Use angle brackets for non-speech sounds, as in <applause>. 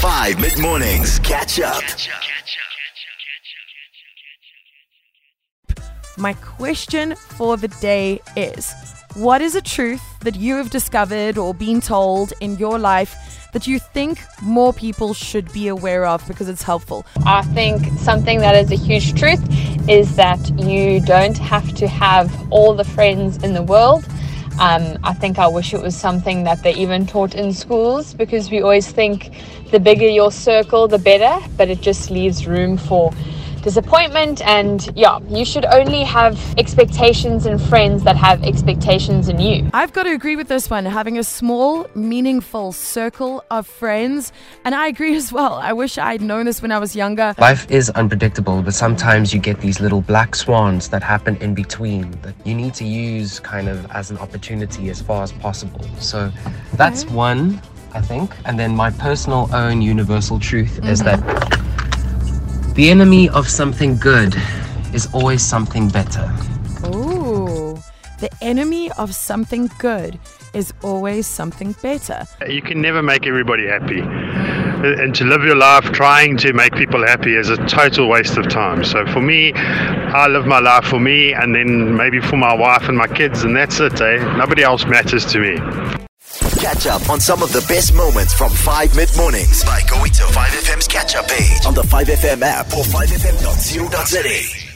5 mid mornings. Catch up. My question for the day is What is a truth that you have discovered or been told in your life that you think more people should be aware of because it's helpful? I think something that is a huge truth is that you don't have to have all the friends in the world. Um, I think I wish it was something that they even taught in schools because we always think the bigger your circle, the better, but it just leaves room for disappointment. And yeah, you should only have expectations in friends that have expectations in you. I've got to agree with this one. Having a small, meaningful circle of friends. And I agree <laughs> as well. I wish I'd known this when I was younger. Life is unpredictable, but sometimes you get these little black swans that happen in between that you need to use kind of as an opportunity as far as possible. So that's one, I think. And then my personal own universal truth is that mm. The enemy of something good is always something better. Ooh. The enemy of something good is always something better. You can never make everybody happy. And to live your life trying to make people happy is a total waste of time. So for me, I live my life for me and then maybe for my wife and my kids, and that's it, eh? Nobody else matters to me. Catch up on some of the best moments from 5 mid mornings by going to 5FM's catch up page on the 5FM app or 5FM.co.za.